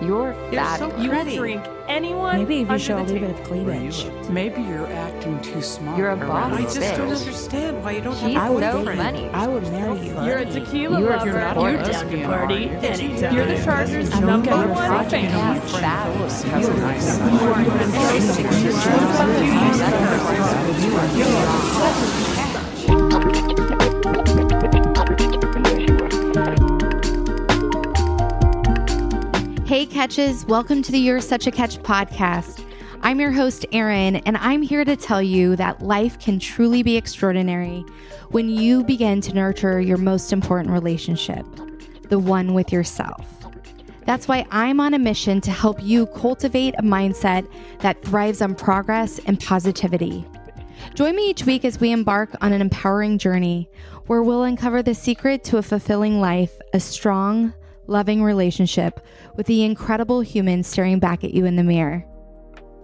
You're You're fat. so You pretty. drink anyone? Maybe if you show a little bit of cleavage. Maybe you're acting too small. You're a around boss I bitch. just don't understand why you don't She's have a so boyfriend. funny. I would marry you. You're a tequila You're a lover. sport You're lesbian, down to are party you? anytime. You're the Chargers' I don't number get your one thoughts. fan. Yeah, Phyllis fat. has a Hey, catches, welcome to the You're Such a Catch podcast. I'm your host, Erin, and I'm here to tell you that life can truly be extraordinary when you begin to nurture your most important relationship, the one with yourself. That's why I'm on a mission to help you cultivate a mindset that thrives on progress and positivity. Join me each week as we embark on an empowering journey where we'll uncover the secret to a fulfilling life, a strong, loving relationship with the incredible human staring back at you in the mirror.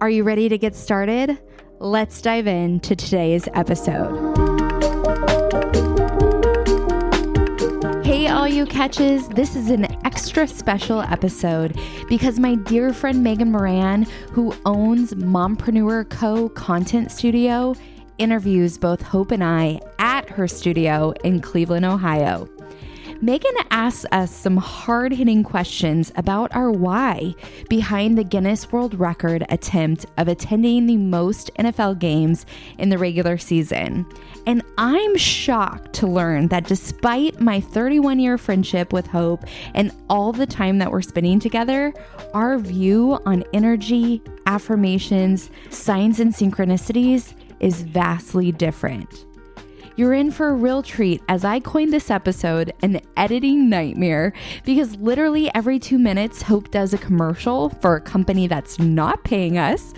Are you ready to get started? Let's dive into today's episode. Hey, all you catches, this is an extra special episode because my dear friend Megan Moran, who owns Mompreneur Co. Content Studio, interviews both Hope and I at her studio in Cleveland, Ohio. Megan asks us some hard hitting questions about our why behind the Guinness World Record attempt of attending the most NFL games in the regular season. And I'm shocked to learn that despite my 31 year friendship with Hope and all the time that we're spending together, our view on energy, affirmations, signs, and synchronicities is vastly different. You're in for a real treat as I coined this episode an editing nightmare because literally every two minutes, Hope does a commercial for a company that's not paying us.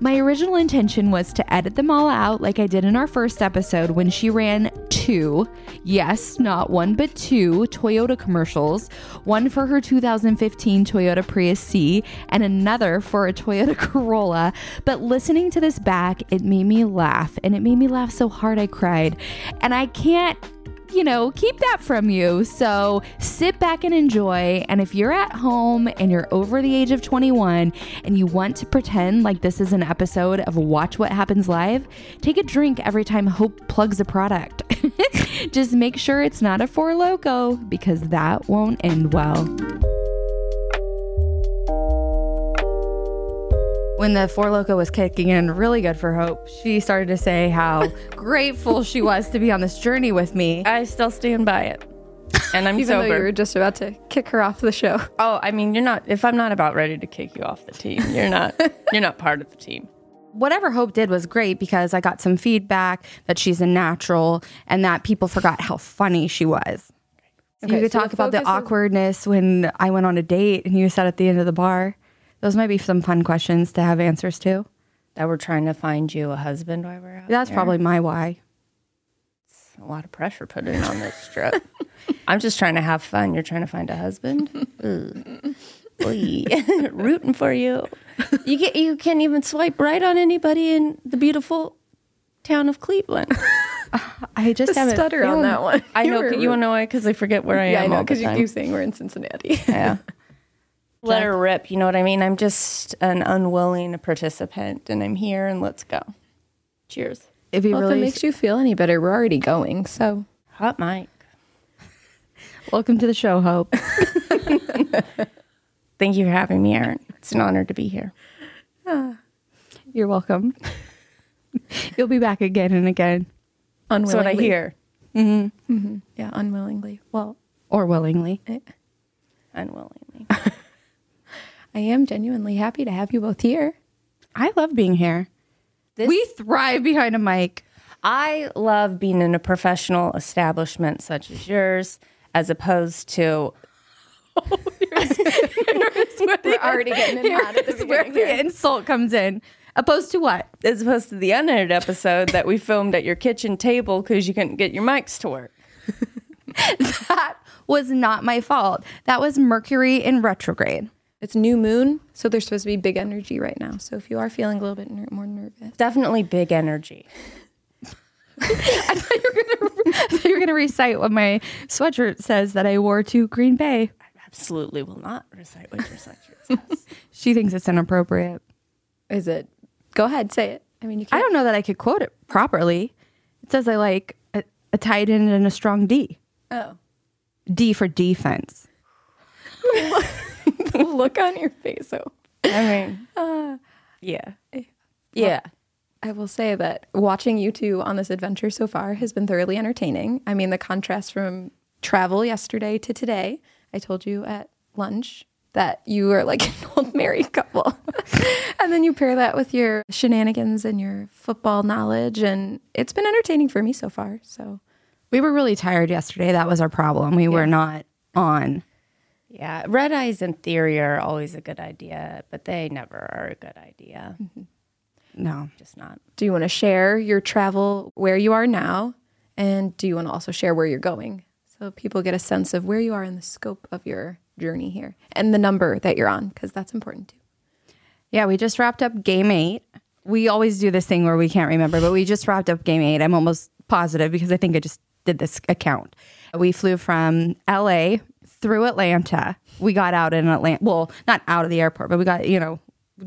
My original intention was to edit them all out like I did in our first episode when she ran two, yes, not one, but two Toyota commercials one for her 2015 Toyota Prius C and another for a Toyota Corolla. But listening to this back, it made me laugh and it made me laugh so hard I cried. And I can't you know, keep that from you. So sit back and enjoy. And if you're at home and you're over the age of 21 and you want to pretend like this is an episode of Watch What Happens Live, take a drink every time Hope plugs a product. Just make sure it's not a Four Loco because that won't end well. When the Four Loco was kicking in really good for Hope, she started to say how grateful she was to be on this journey with me. I still stand by it. And I'm Even though sober. you were just about to kick her off the show. oh, I mean, you're not. If I'm not about ready to kick you off the team, you're not. you're not part of the team. Whatever Hope did was great because I got some feedback that she's a natural and that people forgot how funny she was. So you could so talk the about the focus is- awkwardness when I went on a date and you sat at the end of the bar. Those might be some fun questions to have answers to. That we're trying to find you a husband while we're out. That's there. probably my why. It's a lot of pressure put in on this trip. I'm just trying to have fun. You're trying to find a husband. Ugh. Rooting for you. You get. You can't even swipe right on anybody in the beautiful town of Cleveland. I just The haven't stutter on that one. I know. You want to know why? Because I forget where I Yeah, I am. know because you keep saying we're in Cincinnati. Yeah. Let her rip. You know what I mean? I'm just an unwilling participant, and I'm here, and let's go. Cheers. If you well, if it makes you feel any better, we're already going. So Hot mic. welcome to the show, Hope. Thank you for having me, Erin. It's an honor to be here. Ah, you're welcome. You'll be back again and again, That's what I unwillingly. hear. Mm-hmm. Mm-hmm. Yeah, unwillingly. Well, or willingly. Eh. Unwillingly. I am genuinely happy to have you both here. I love being here. This- we thrive behind a mic. I love being in a professional establishment such as yours, as opposed to We're already getting in at the Here's where the insult comes in. Opposed to what? as opposed to the unedited episode that we filmed at your kitchen table because you couldn't get your mics to work. That was not my fault. That was Mercury in retrograde. It's new moon, so there's supposed to be big energy right now. So if you are feeling a little bit ner- more nervous, Definitely big energy. I thought you were gonna, I thought you were gonna recite what my sweatshirt says that I wore to Green Bay. I absolutely will not recite what your sweatshirt says. She thinks it's inappropriate. Is it? Go ahead, say it. I mean, you I can't. don't know that I could quote it properly. It says I like a, a tight end and a strong D. Oh, D for defense. the look on your face. Oh, I mean, uh, yeah. Eh, yeah. I will say that watching you two on this adventure so far has been thoroughly entertaining. I mean, the contrast from travel yesterday to today. I told you at lunch that you are like an old married couple. and then you pair that with your shenanigans and your football knowledge. And it's been entertaining for me so far. So, We were really tired yesterday. That was our problem. We were not on. Yeah. Red eyes in theory are always a good idea, but they never are a good idea. No. Just not. do you want to share your travel where you are now? And do you want to also share where you're going? So people get a sense of where you are in the scope of your journey here and the number that you're on, because that's important too. Yeah, we just wrapped up game eight. We always do this thing where we can't remember, but we just wrapped up game eight. I'm almost positive because I think I just did this account. We flew from LA through Atlanta. We got out in Atlanta. Well, not out of the airport, but we got, you know,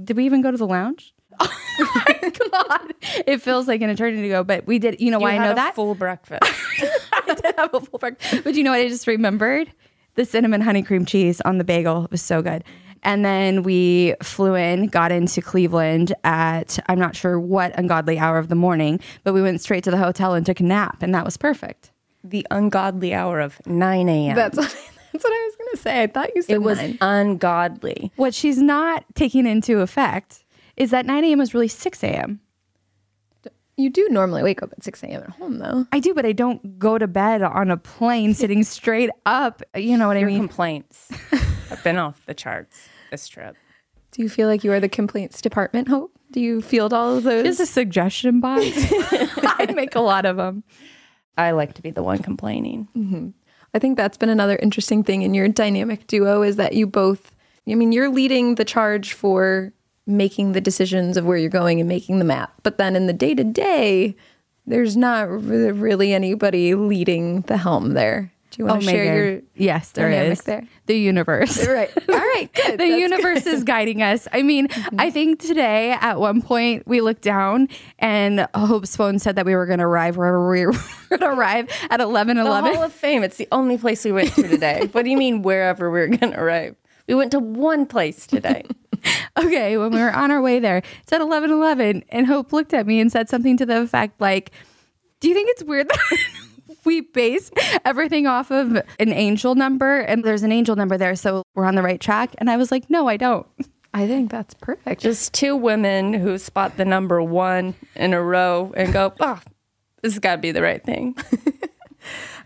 did we even go to the lounge? Oh my God. It feels like an eternity ago, but we did. You know why You I know a that? full breakfast. I did have a full breakfast. But you know what? I just remembered the cinnamon honey cream cheese on the bagel. It was so good. And then we flew in, got into Cleveland at I'm not sure what ungodly hour of the morning, but we went straight to the hotel and took a nap, and that was perfect. the ungodly hour of 9 a.m. That's that's what I was going to say. I thought you said it was nine. ungodly. What she's not taking into effect is that 9 a.m. is really 6 a.m. You do normally wake up at 6 a.m. at home, though. I do, but I don't go to bed on a plane sitting straight up. You know what I mean? complaints have been off the charts this trip. Do you feel like you are the complaints department, Hope? Do you field all of those? Just a suggestion box. I make a lot of them. I like to be the one complaining. Mm-hmm. I think that's been another interesting thing in your dynamic duo is that you both, I mean, you're leading the charge for making the decisions of where you're going and making the map. But then in the day to day, there's not really anybody leading the helm there. Do you want to share Megan. your yes, there dynamic is there? the universe. Right. All right. Good. the That's universe is guiding us. I mean, mm-hmm. I think today at one point we looked down and Hope's phone said that we were going to arrive wherever we were going to arrive at eleven The. Hall of Fame. It's the only place we went to today. what do you mean wherever we're going to arrive? We went to one place today. Okay, when we were on our way there, it's at eleven eleven, and Hope looked at me and said something to the effect like, "Do you think it's weird that?" We base everything off of an angel number, and there's an angel number there, so we're on the right track. And I was like, "No, I don't." I think that's perfect. Just two women who spot the number one in a row and go, oh, this has got to be the right thing.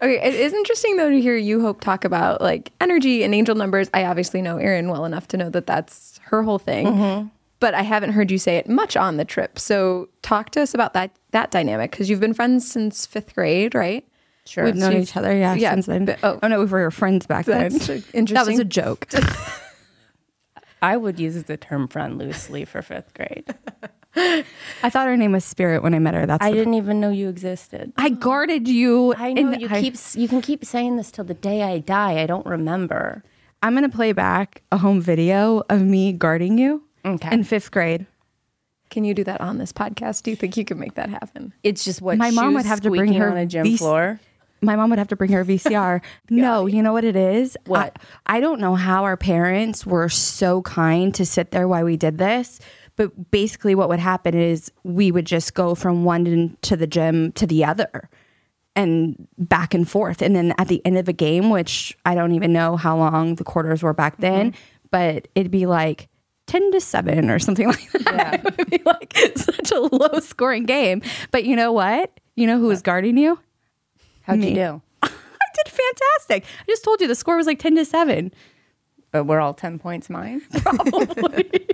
Okay, it is interesting though to hear you Hope talk about like energy and angel numbers. I obviously know Erin well enough to know that that's her whole thing, mm-hmm. but I haven't heard you say it much on the trip. So talk to us about that that dynamic because you've been friends since fifth grade, right? Sure. We've known So each other, yeah, yeah, since then. but- oh. oh no, we were friends back then. That's That was a joke. I would use the term friend loosely for fifth grade. I thought her name was Spirit when I met her. That's I the- didn't even know you existed. I guarded you. I know and you I- keep you can keep saying this till the day I die. I don't remember. I'm gonna play back a home video of me guarding you Okay. in fifth grade. Can you do that on this podcast? Do you think you can make that happen? It's just what My mom would have to bring her on a gym these- floor. My mom would have to bring her VCR. no, you know what it is? What? I, I don't know how our parents were so kind to sit there while we did this. But basically, what would happen is we would just go from one to the gym to the other and back and forth. And then at the end of a game, which I don't even know how long the quarters were back then, mm-hmm. but it'd be like 10 to 7 or something like that. Yeah. it would be like such a low scoring game. But you know what? You know who was guarding you? How'd Me. you do? I did fantastic. I just told you the score was like 10 to 7. But we're all ten points mine. Probably.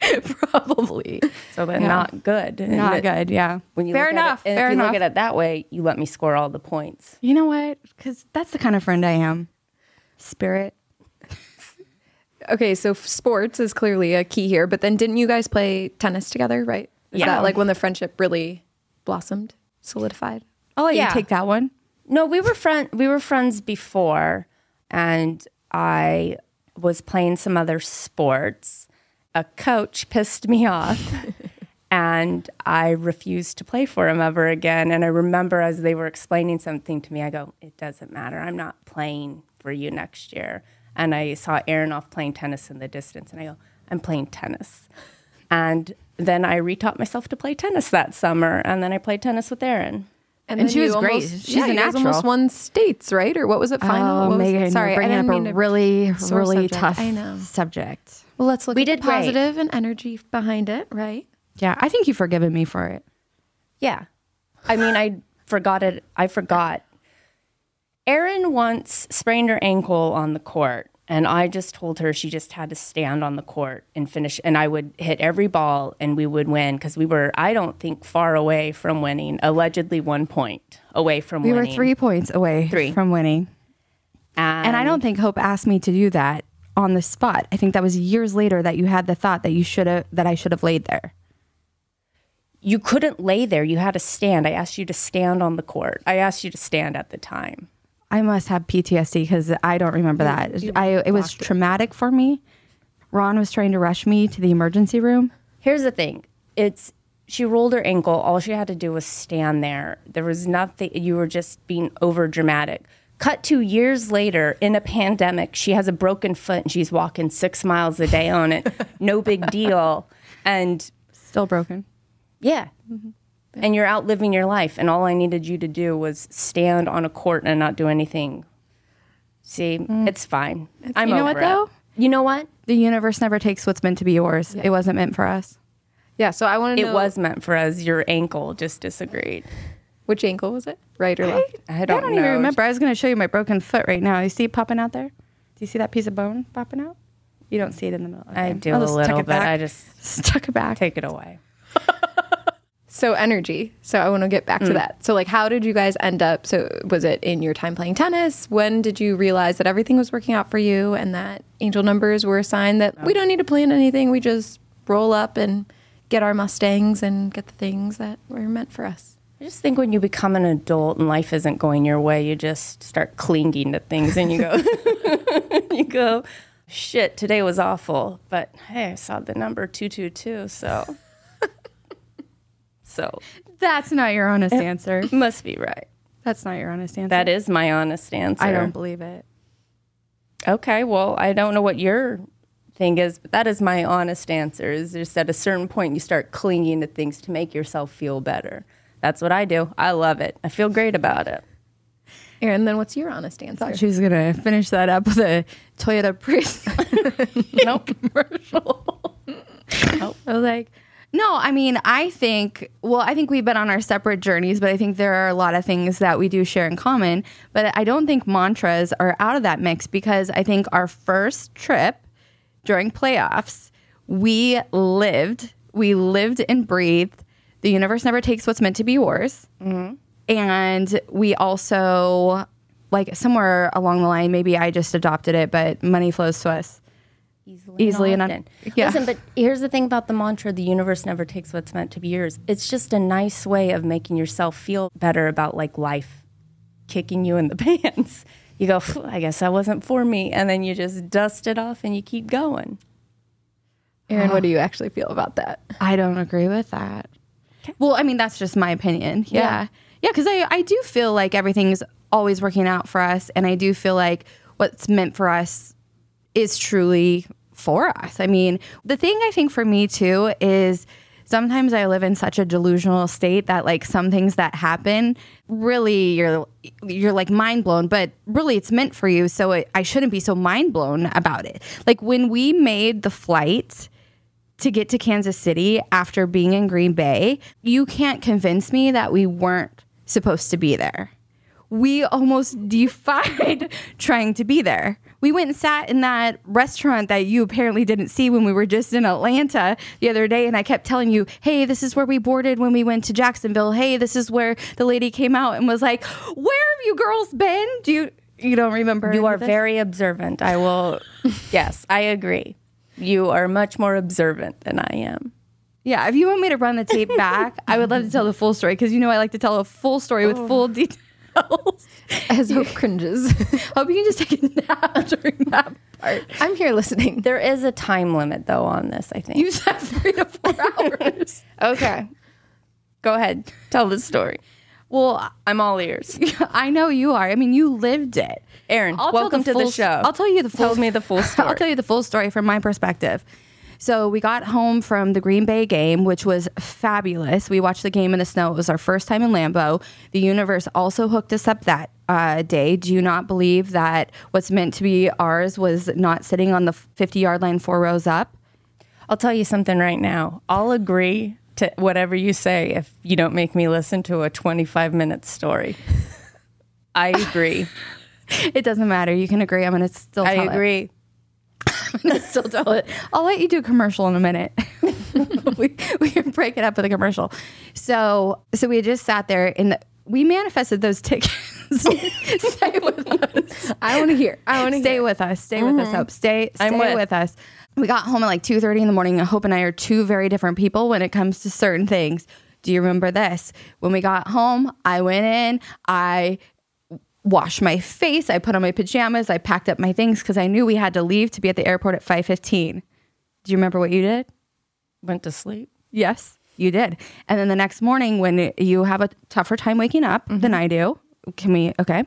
Probably. So then not good. Not it- good. Yeah. When you Fair look enough. At it, and fair if you enough. look at it that way, you let me score all the points. You know what? Because that's the kind of friend I am. Spirit. Okay, so f- sports is clearly a key here, but then didn't you guys play tennis together, right? Is Yeah. that like when the friendship really blossomed, solidified? I'll let Yeah. you take that one. No, we were friend. We were friends before, and I was playing some other sports. A coach pissed me off. and I refused to play for him ever again. And I remember as they were explaining something to me, I go, It doesn't matter. I'm not playing for you next year. And I saw Erin off playing tennis in the distance, and I go, I'm playing tennis. And then I retaught myself to play tennis that summer, and then I played tennis with Erin. And then she was great. almost- She's yeah, a guys almost won states, right? Or what was it? Final? Oh, Megan, sorry, you're I didn't up mean a really, really subject. tough I know. subject. Well, let's look We at did the great. positive and energy behind it, right? Yeah, I think you've forgiven me for it. Yeah. I mean, I forgot it. I forgot. Erin once sprained her ankle on the court, and I just told her she just had to stand on the court and finish. And I would hit every ball, and we would win because we were, I don't think, far away from winning. Allegedly, one point away from We winning. We were three points away Three. from winning. And I don't think Hope asked me to do that on the spot. I think that was years later that you had the thought that you should have that I should have laid there. you couldn't lay there. You had to stand. I asked you to stand on the court. I asked you to stand at the time. I must have PTSD because I don't remember that. I it was traumatic for me. Ron was trying to rush me to the emergency room. Here's the thing. It's she rolled her ankle. All she had to do was stand there. There was nothing you were just being over dramatic. Cut two years later in a pandemic, she has a broken foot and she's walking six miles a day on it. no big deal. And Still broken. yeah. Mm-hmm. And you're out living your life. And all I needed you to do was stand on a court and not do anything. See, mm. it's fine. I'm you know over what, it. though? You know what? The universe never takes what's meant to be yours. It wasn't meant for us. Yeah. So I want to It know was meant for us. Your ankle just disagreed. which ankle was it? Right or left? I I don't, don't, know. even remember. I was going to show you my broken foot right now. You see it popping out there? Do you see that piece of bone popping out? You don't see it in the middle. I Okay. do I'll a just tuck little it bit. back. I just Just tuck it back. take it away. So energy. So I want to get back to mm. that. So like, how did you guys end up? So was it in your time playing tennis? When did you realize that everything was working out for you and that angel numbers were a sign that we don't need to plan anything? We just roll up and get our mustangs and get the things that were meant for us. I just think when you become an adult and life isn't going your way, you just start clinging to things and you go, you go, shit, today was awful. But hey, I saw the number 222, so. So, That's not your honest eh, answer. must be right. That's not your honest answer. That is my honest answer. I don't believe it. Okay, well, I don't know what your thing is, but that is my honest answer. Is just at a certain point you start clinging to things to make yourself feel better. That's what I do. I love it. I feel great about it. Erin, then what's your honest answer? She was gonna finish that up with a Toyota Prius nope. commercial. I was like, no, I mean, I think, well, I think we've been on our separate journeys, but I think there are a lot of things that we do share in common. But I don't think mantras are out of that mix because I think our first trip during playoffs, we lived, we lived and breathed. The universe never takes what's meant to be yours. Mm-hmm. And we also, like, somewhere along the line, maybe I just adopted it, but money flows to us. Easily and un- often. yeah. Listen, but here's the thing about the mantra: the universe never takes what's meant to be yours. It's just a nice way of making yourself feel better about like life, kicking you in the pants. You go, I guess that wasn't for me, and then you just dust it off and you keep going. Erin, what do ah. you actually feel about that? I don't agree with that. Well, I mean, that's just my opinion. Yeah. Yeah, because I, I do feel like everything's always working out for us. And I do feel like what's meant for us is truly for us. I mean, the thing I think for me too is sometimes I live in such a delusional state that like some things that happen really you're you're like mind blown, but really it's meant for you. So it, I shouldn't be so mind blown about it. Like when we made the flight to get to Kansas City after being in Green Bay, you can't convince me that we weren't supposed to be there. We almost defied trying to be there. We went and sat in that restaurant that you apparently didn't see when we were just in Atlanta the other day. And I kept telling you, hey, this is where we boarded when we went to Jacksonville. Hey, this is where the lady came out and was like, where have you girls been? Do you, you don't remember? You are this? very observant. I will. yes, I agree. You are much more observant than I am. Yeah, if you want me to run the tape back, I would love to tell the full story because you know I like to tell a full story with oh. full detail. Else. As Hope cringes. Hope you can just take a nap during that part. I'm here listening. There is a time limit though on this, I think. You said three to four hours. okay. Go ahead. Tell the story. well, I'm all ears. I know you are. I mean, you lived it. Erin, I'll tell welcome to the show. I'll tell you the full Tell me the full story. I'll tell you the full story from my perspective. So we got home from the Green Bay game, which was fabulous. We watched the game in the snow. It was our first time in Lambeau. The universe also hooked us up that uh, day. Do you not believe that what's meant to be ours was not sitting on the 50 yard line four rows up? I'll tell you something right now. I'll agree to whatever you say if you don't make me listen to a 25 minute story. I agree. It doesn't matter. You can agree. I'm going to still I tell it. agree. still tell it. I'll let you do a commercial in a minute. we we can break it up with a commercial. So so we just sat there and the, we manifested those tickets. Stay with us. I want to hear. I want to Stay hear. with us. Stay with us. Mm-hmm. Hope. Stay stay I'm with. with. us. We got home at like two thirty in the morning. Hope and I are two very different people when it comes to certain things. Do you remember this? When we got home, I went in. I washed my face. I put on my pajamas. I packed up my things because I knew we had to leave to be at the airport at 5:15. Do you remember what you did? Went to sleep. Yes, you did. And then the next morning when you have a tougher time waking up mm-hmm. than I do, can we okay?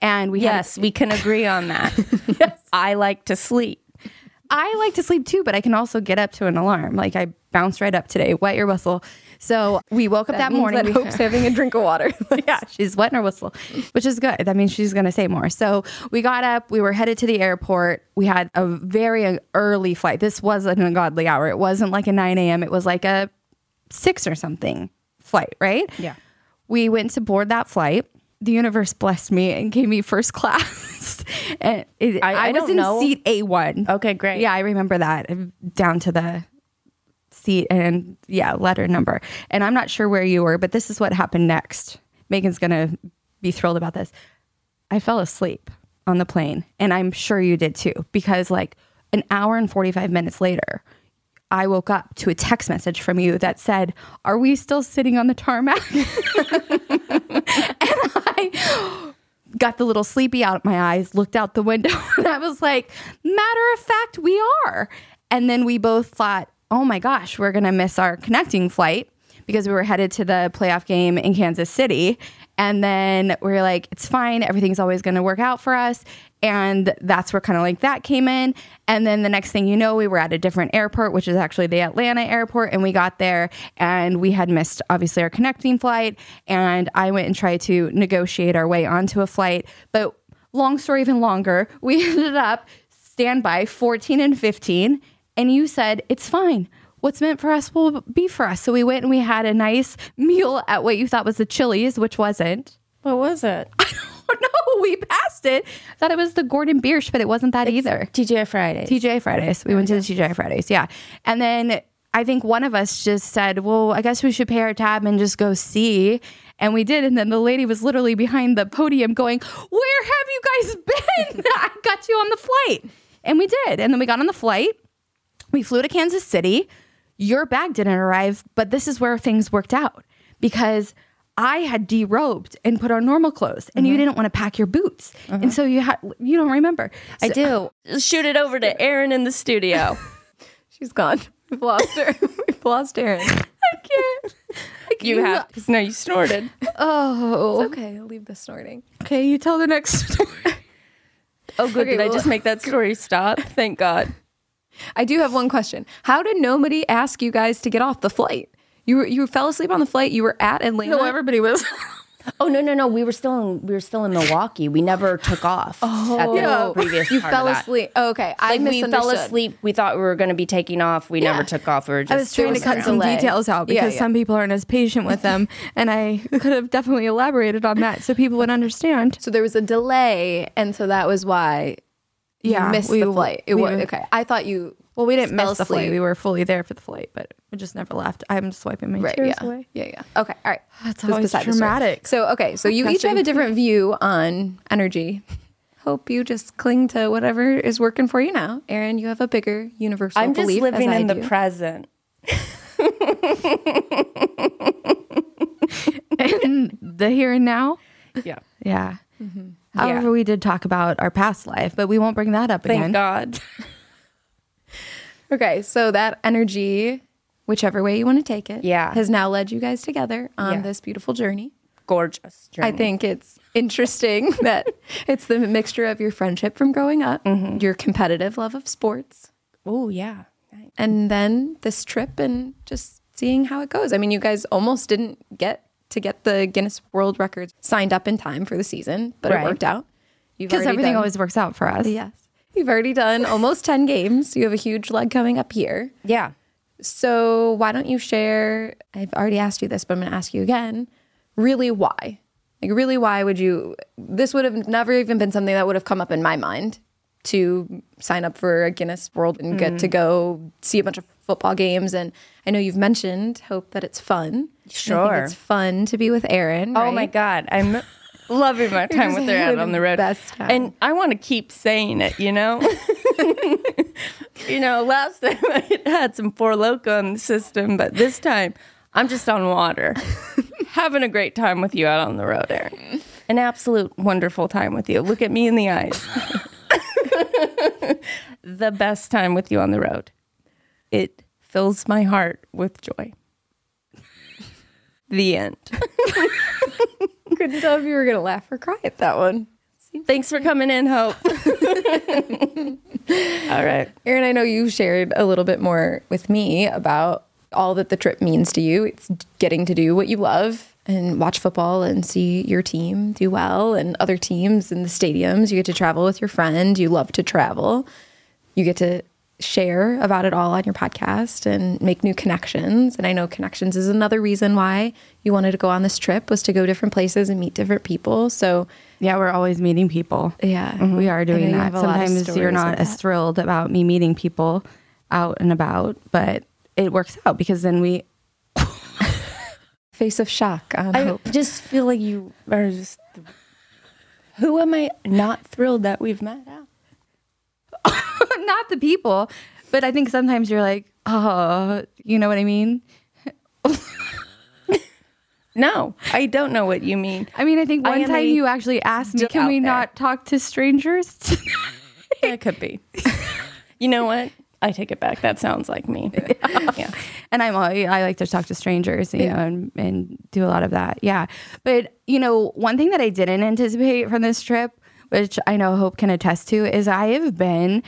And we had- Yes, we can agree on that. Yes. I like to sleep. I like to sleep too, but I can also get up to an alarm. Like I bounced right up today, wet your whistle. So we woke up that, means morning. that we- Hope's having a drink of water. yeah, she's wetting her whistle, which is good. That means she's going to say more. So we got up, we were headed to the airport. We had a very early flight. This was an ungodly hour. It wasn't like a 9 a.m., it was like a six or something flight, right? Yeah. We went to board that flight. The universe blessed me and gave me first class. and it, I- I, I was don't in know. seat A1. Okay, great. Yeah, I remember that down to the seat and yeah, letter number. And I'm not sure where you were, but this is what happened next. Megan's going to be thrilled about this. I fell asleep on the plane, and I'm sure you did too, because like an hour and 45 minutes later, I woke up to a text message from you that said, Are we still sitting on the tarmac? and I got the little sleepy out of my eyes, looked out the window, and I was like, matter of fact, we are. And then we both thought, oh my gosh, we're going to miss our connecting flight because we were headed to the playoff game in Kansas City. And then we are like, it's fine. Everything's always going to work out for us. And that's where kind of like that came in. And then the next thing you know, we were at a different airport, which is actually the Atlanta airport. And we got there and we had missed obviously our connecting flight. And I went and tried to negotiate our way onto a flight. But long story even longer, we ended up standby 14 and 15. And you said, it's fine. What's meant for us will be for us. So we went and we had a nice meal at what you thought was the Chili's, which wasn't. What was it? I don't know. We passed it. Thought it was the Gordon Biersch, but it wasn't that either. TJ Fridays. TJ Fridays. We went to the TJ Fridays. Yeah. And then I think one of us just said, well, I guess we should pay our tab and just go see. And we did. And then the lady was literally behind the podium going, Where have you guys been? I got you on the flight. And we did. And then we got on the flight. We flew to Kansas City. Your bag didn't arrive, but this is where things worked out because I had derobed and put on normal clothes, and you mm-hmm. didn't want to pack your boots, and mm-hmm. so you had you don't remember. I do. Shoot it over to Erin in the studio. She's gone. We've lost her. We've lost Erin. I can't. you have because now you snorted. Oh, it's Okay, I'll leave the snorting. okay. You tell the next story. Oh, good. Okay, Did I just make that story stop? Thank God. I do have one question. How did nobody ask you guys to get off the flight? You were, you fell asleep on the flight. You were at Atlanta. no, everybody was. Oh no no no! We were still in we were still in Milwaukee. We never took off at oh. the Yeah. previous. you part fell of that. asleep. Oh, okay, I Like we fell asleep. We thought we were going to be taking off. We Yeah. never took off. We were just. I was trying to cut some delay. details out Yeah, because yeah. some people aren't as patient with them, and I could have definitely elaborated on that so people would understand. So there was a delay, and so that was why you Yeah, missed we- the flight. It we- was okay. I thought you. Well, we didn't miss the flight. asleep. We were fully there for the flight, but we just never left. I'm just swiping my Right. tears Yeah. away. Yeah. Yeah. Okay. All right. That's always dramatic. So okay. So you each have a different view on energy. Hope you just cling to whatever is working for you now. Erin, you have a bigger universal I'm just living in the present. and the here and now. Yeah. Yeah. Mm-hmm. However, we did talk about our past life, but we won't bring that up Thank again. Thank God. Okay, so that energy, whichever way you want to take it, Yeah. has now led you guys together on Yeah. this beautiful journey. Gorgeous. I think it's interesting that it's the mixture of your friendship from growing up, mm-hmm. your competitive love of sports, Oh, yeah. and then this trip and just seeing how it goes. I mean, you guys almost didn't get to get the Guinness World Records signed up in time for the season, but Right. it worked out. Because everything done- always works out for us. yes. You've already done almost 10 games. You have a huge leg coming up here. Yeah. So why don't you share? I've already asked you this, but I'm going to ask you again. Really, why? Like, really, why would you? This would have never even been something that would have come up in my mind to sign up for a Guinness World and get to mm. go see a bunch of football games. And I know you've mentioned Hope that it's fun. Sure. think it's fun to be with Aaron. Oh right? my God. I'm loving my time with out on the road. best time. And I want to keep saying it, you know? you know, last time I had some Four Loco in the system, but this time I'm just on water. Having a great time with you out on the road, Erin. An absolute wonderful time with you. Look at me in the eyes. the best time with you on the road. It fills my heart with joy. The end. couldn't tell if you were going to laugh or cry at that one. Thanks for coming in, Hope. All right. Erin, I know you shared a little bit more with me about all that the trip means to you. It's getting to do what you love and watch football and see your team do well and other teams in the stadiums. You get to travel with your friend. You love to travel. You get to share about it all on your podcast and make new connections. And I know connections is another reason why you wanted to go on this trip was to go different places and meet different people. So Yeah, we're always meeting people. yeah, mm-hmm. We are doing that. have a lot of Sometimes you're not as that. thrilled about me meeting people out and about, but it works out because then we face of shock on I hope. just feel like you are just. Who am I not thrilled that we've met out? Not the people, but I think sometimes you're like, oh, you know what I mean? No, I don't know what you mean. I mean, I think I one am time a you actually asked me, can out we there." not talk to strangers? It could be. you know what? I take it back. That sounds like me. yeah. and I'm I I like to talk to strangers, you know, and, and do a lot of that. Yeah. But, you know, one thing that I didn't anticipate from this trip, which I know Hope can attest to, is I have been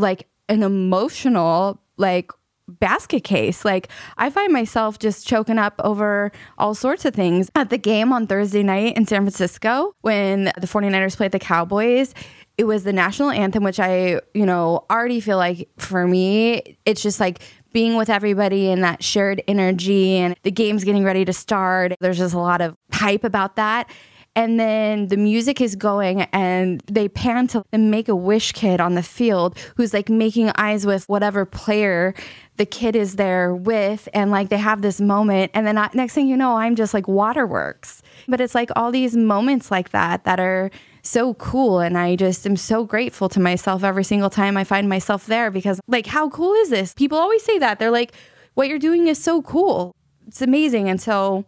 like an emotional, like, basket case. Like, I find myself just choking up over all sorts of things. At the game on Thursday night in San Francisco, when the 49ers played the Cowboys, it was the national anthem, which I, you know, already feel like for me, it's just like being with everybody and that shared energy and the game's getting ready to start. There's just a lot of hype about that. And then the music is going and they pan to the make a wish kid on the field who's like making eyes with whatever player the kid is there with. And like they have this moment. And then I, next thing you know, I'm just like waterworks. But it's like all these moments like that that are so cool. And I just am so grateful to myself every single time I find myself there because, like, how cool is this? People always say that. They're like, what you're doing is so cool. It's amazing. And so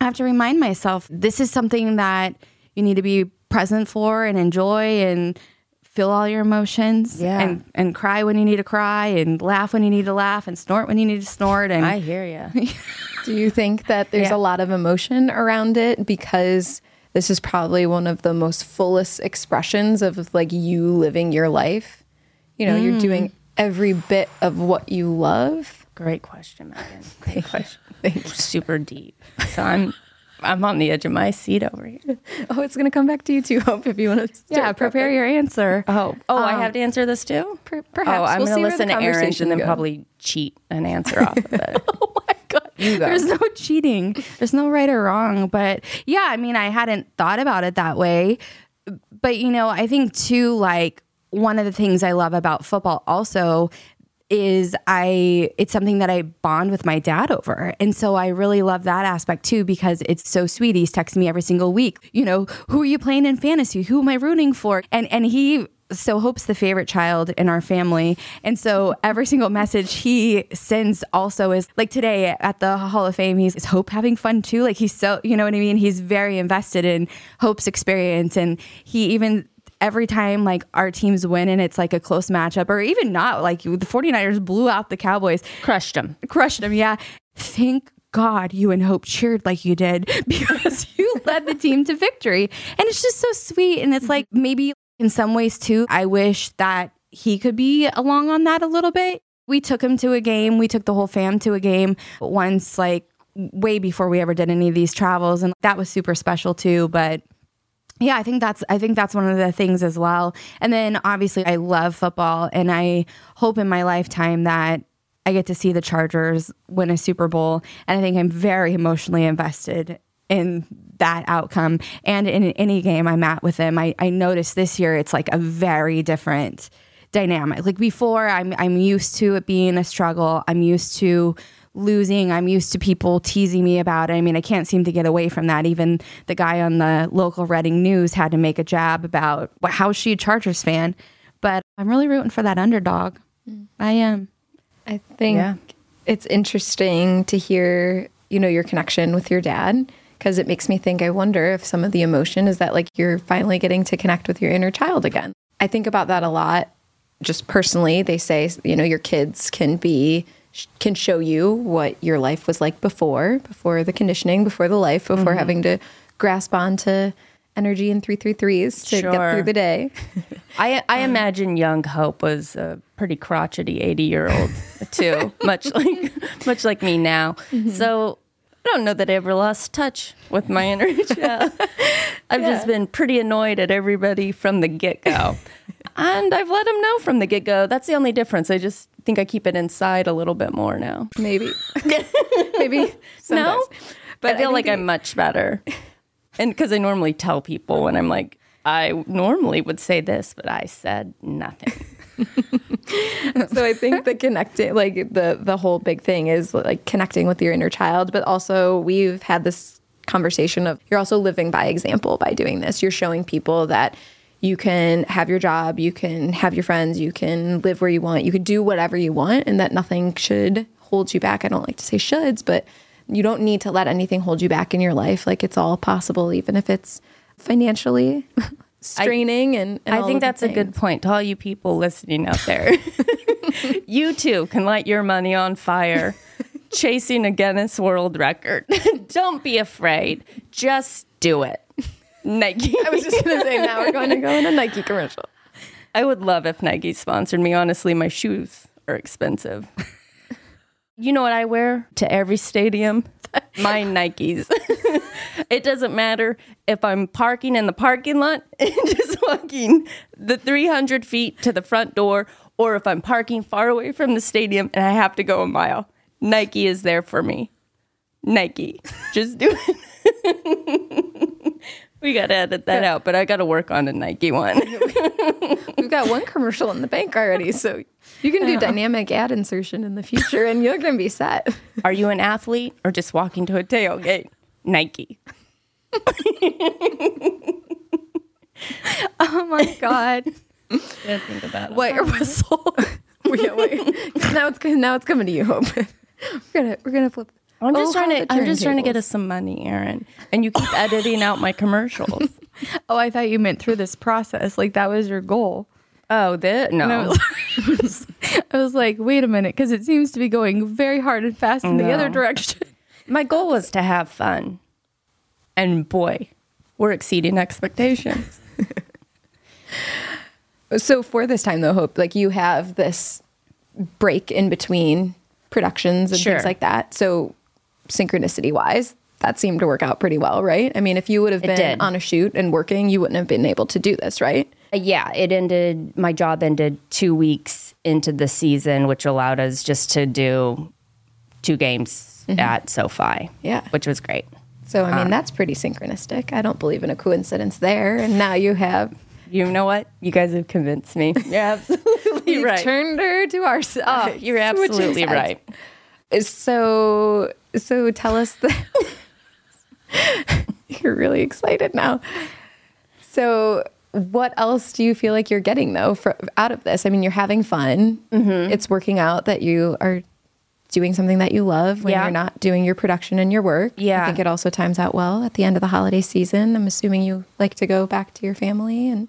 I have to remind myself this is something that you need to be present for and enjoy and feel all your emotions Yeah. and, and cry when you need to cry and laugh when you need to laugh and snort when you need to snort. And I hear you. Do you think that there's Yeah. a lot of emotion around it because this is probably one of the most fullest expressions of like you living your life? You know, you're mm. doing every bit of what you love. Great question, Megan. Great question. Super deep. So I'm I'm on the edge of my seat over here. Oh, it's gonna come back to you too, Hope, if you want to. yeah, prepare your answer. Oh, oh, I um, have to answer this too. Per- perhaps. Oh, I'm We'll gonna listen to Erin's and then goes. probably cheat an answer off of it. oh my god You go. there's no cheating there's no right or wrong but yeah i mean i hadn't thought about it that way but you know i think too like one of the things i love about football also is I it's something that I bond with my dad over. And so I really love that aspect too because it's so sweet. He's texting me every single week, you know, who are you playing in fantasy? Who am I rooting for? And and he so Hope's the favorite child in our family. And so every single message he sends also is like today at the Hall of Fame, he's Hope having fun too? Like he's so, you know what I mean? He's very invested in Hope's experience. And he even every time like our teams win and it's like a close matchup or even not, like the 49ers blew out the Cowboys, Crushed them. crushed them. Yeah. Thank God you and Hope cheered like you did because you led the team to victory. And it's just so sweet. And it's like maybe in some ways too, I wish that he could be along on that a little bit. We took him to a game, we took the whole fam to a game once, like way before we ever did any of these travels. And that was super special too. But yeah, I think that's I think that's one of the things as well. And then obviously I love football and I hope in my lifetime that I get to see the Chargers win a Super Bowl and I think I'm very emotionally invested in that outcome and in any game I'm at with them. I, I noticed this year it's like a very different dynamic. Like before I'm I'm used to it being a struggle. I'm used to losing. I'm used to people teasing me about it. I mean, I can't seem to get away from that. Even the guy on the local Reading News had to make a jab about how she a Chargers fan. But I'm really rooting for that underdog. Mm. I am. I think Yeah. it's interesting to hear, you know, your connection with your dad because it makes me think I wonder if some of the emotion is that like you're finally getting to connect with your inner child again. I think about that a lot just personally. They say, you know, your kids can be can show you what your life was like before, before the conditioning, before the life, before mm-hmm. having to grasp onto energy and 333s to get through the day. I I um, imagine young Hope was a pretty crotchety eighty year old too, much like much like me now. Mm-hmm. So I don't know that I ever lost touch with my inner child. I've just been pretty annoyed at everybody from the get go, and I've let them know from the get go. That's the only difference. I just think I keep it inside a little bit more now. Maybe. Maybe. No, but I feel think like the- I'm much better, and because I normally tell people when I'm like. I normally would say this, but I said nothing. so I think the connecting, like the the whole big thing is like connecting with your inner child, but also we've had this conversation of you're also living by example by doing this. You're showing people that you can have your job, you can have your friends, you can live where you want, you could do whatever you want, and that nothing should hold you back. I don't like to say shoulds, but you don't need to let anything hold you back in your life. Like it's all possible, even if it's financially straining. and, and I think that's a good point to all you people listening out there. you too can light your money on fire, chasing a Guinness World Record. Don't be afraid. Just do it. Nike. I was just gonna say now we're going to go in a Nike commercial. I would love if Nike sponsored me. Honestly, my shoes are expensive. You know what I wear to every stadium? My Nikes. it doesn't matter if I'm parking in the parking lot and just walking the 300 feet to the front door, or if I'm parking far away from the stadium and I have to go a mile. Nike is there for me. Nike. Just do it. We got to edit that out, but I got to work on a Nike one. We've got one commercial in the bank already, so you can do dynamic ad insertion in the future, and you're gonna be set. Are you an athlete or just walking to a tailgate? Nike. Oh my God. Didn't think about it. Wire whistle. yeah, wait. now it's now it's coming to you, Hope. we're gonna we're gonna flip. I'm just Oh, trying to. I'm just trying to get us some money, Erin. And you keep editing out my commercials. oh, I thought you meant through this process. Like that was your goal. Oh, that And I no. was, I was like, wait a minute, because it seems to be going very hard and fast in the other direction. My goal was to have fun, and boy, we're exceeding expectations. So for this time though, Hope, like you have this break in between productions and Sure. things like that. So synchronicity wise, that seemed to work out pretty well, right? I mean, if you would have been on a shoot and working, you wouldn't have been able to do this, right? Uh, Yeah, it ended. My job ended two weeks into the season, which allowed us just to do two games at SoFi. Yeah. which was great. So I mean, that's pretty synchronistic. I don't believe in a coincidence there. And now you have You know what? You guys have convinced me. You're absolutely you've right. turned her to our side. Oh, you're absolutely right. So so tell us the You're really excited now. So what else do you feel like you're getting though for, out of this? I mean, you're having fun. Mm-hmm. It's working out that you are doing something that you love when Yeah. you're not doing your production and your work. Yeah. I think it also times out well at the end of the holiday season. I'm assuming you like to go back to your family and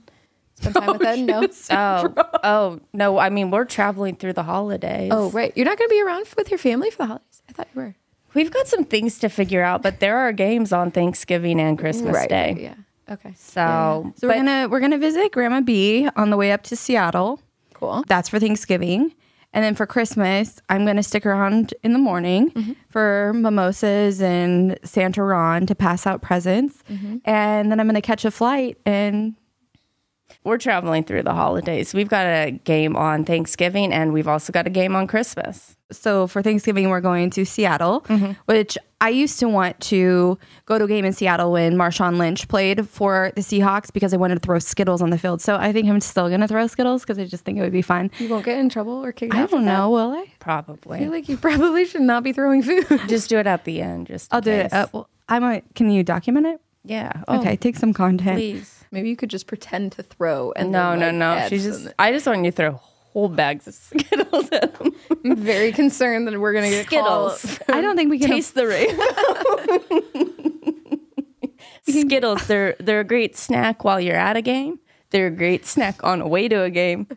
spend time with them. No. Oh, oh no! I mean, we're traveling through the holidays. Oh, right. You're not going to be around with your family for the holidays. I thought you were. We've got some things to figure out, but there are games on Thanksgiving and Christmas Day. Yeah. Okay. So, So we're gonna we're gonna visit Grandma B on the way up to Seattle. Cool. That's for Thanksgiving. And then for Christmas, I'm going to stick around in the morning mm-hmm. for mimosas and Santa Ron to pass out presents. Mm-hmm. And then I'm going to catch a flight and we're traveling through the holidays. We've got a game on Thanksgiving, and we've also got a game on Christmas. so for Thanksgiving we're going to Seattle, which I used to want to go to a game in Seattle when Marshawn Lynch played for the Seahawks because I wanted to throw Skittles on the field. So I think I'm still going to throw Skittles because I just think it would be fun. You won't get in trouble or kicked I out. for don't that? know, will I? Probably. I feel like you probably should not be throwing food. Just do it at the end. Just I'll do it. Uh, well, I might. can you document it? yeah. Oh, okay, take some content. Please. Maybe you could just pretend to throw and No, then, no, like, no. add She's some- just. I just want you to throw whole bags of Skittles at them. I'm very concerned that we're gonna get Skittles. Skittles. I don't think we can. Taste the rainbow. Skittles. They're they're a great snack while you're at a game. They're a great snack on a way to a game.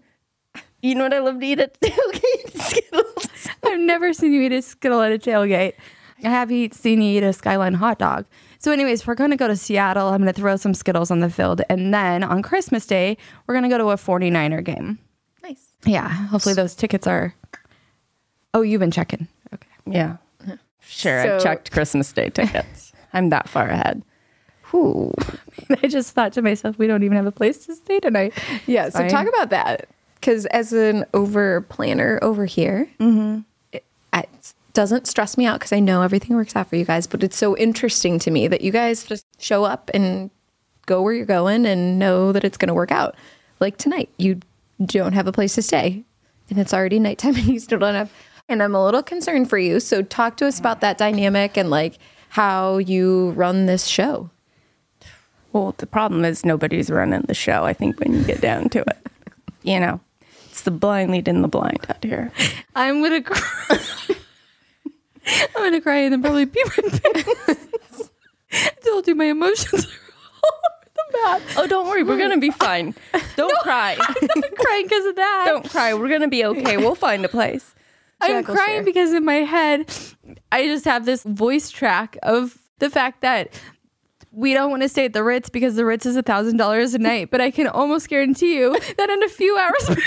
You know what I love to eat at tailgate? Skittles. I've never seen you eat a Skittle at a tailgate. I have eat, seen you eat a Skyline hot dog. So, anyways, we're going to go to Seattle. I'm going to throw some Skittles on the field. And then on Christmas Day, we're going to go to a 49er game. Nice. Yeah. Hopefully those tickets are. Oh, you've been checking. Okay. Yeah. Sure, I've checked Christmas Day tickets. I'm that far ahead. Whew. I just thought to myself, we don't even have a place to stay tonight. Yeah. So Fine. talk about that because as an over planner over here, mm-hmm. it, it doesn't stress me out because I know everything works out for you guys. But it's so interesting to me that you guys just show up and go where you're going and know that it's going to work out. Like tonight, you don't have a place to stay, and it's already nighttime, and you still don't have. And I'm a little concerned for you. So talk to us about that dynamic and like how you run this show. Well, the problem is nobody's running the show, I think, when you get down to it. You know, it's the blind leading the blind out here. I'm going to cry. I'm to cry and then probably pee my pants. Still do my emotions are all over the map. Oh, don't worry. We're to be fine. Don't cry. I'm crying because of that. Don't cry. We're to be okay. We'll find a place. I'm crying share. because in my head, I just have this voice track of the fact that we don't want to stay at the Ritz because the Ritz is a thousand dollars a night. But I can almost guarantee you that in a few hours,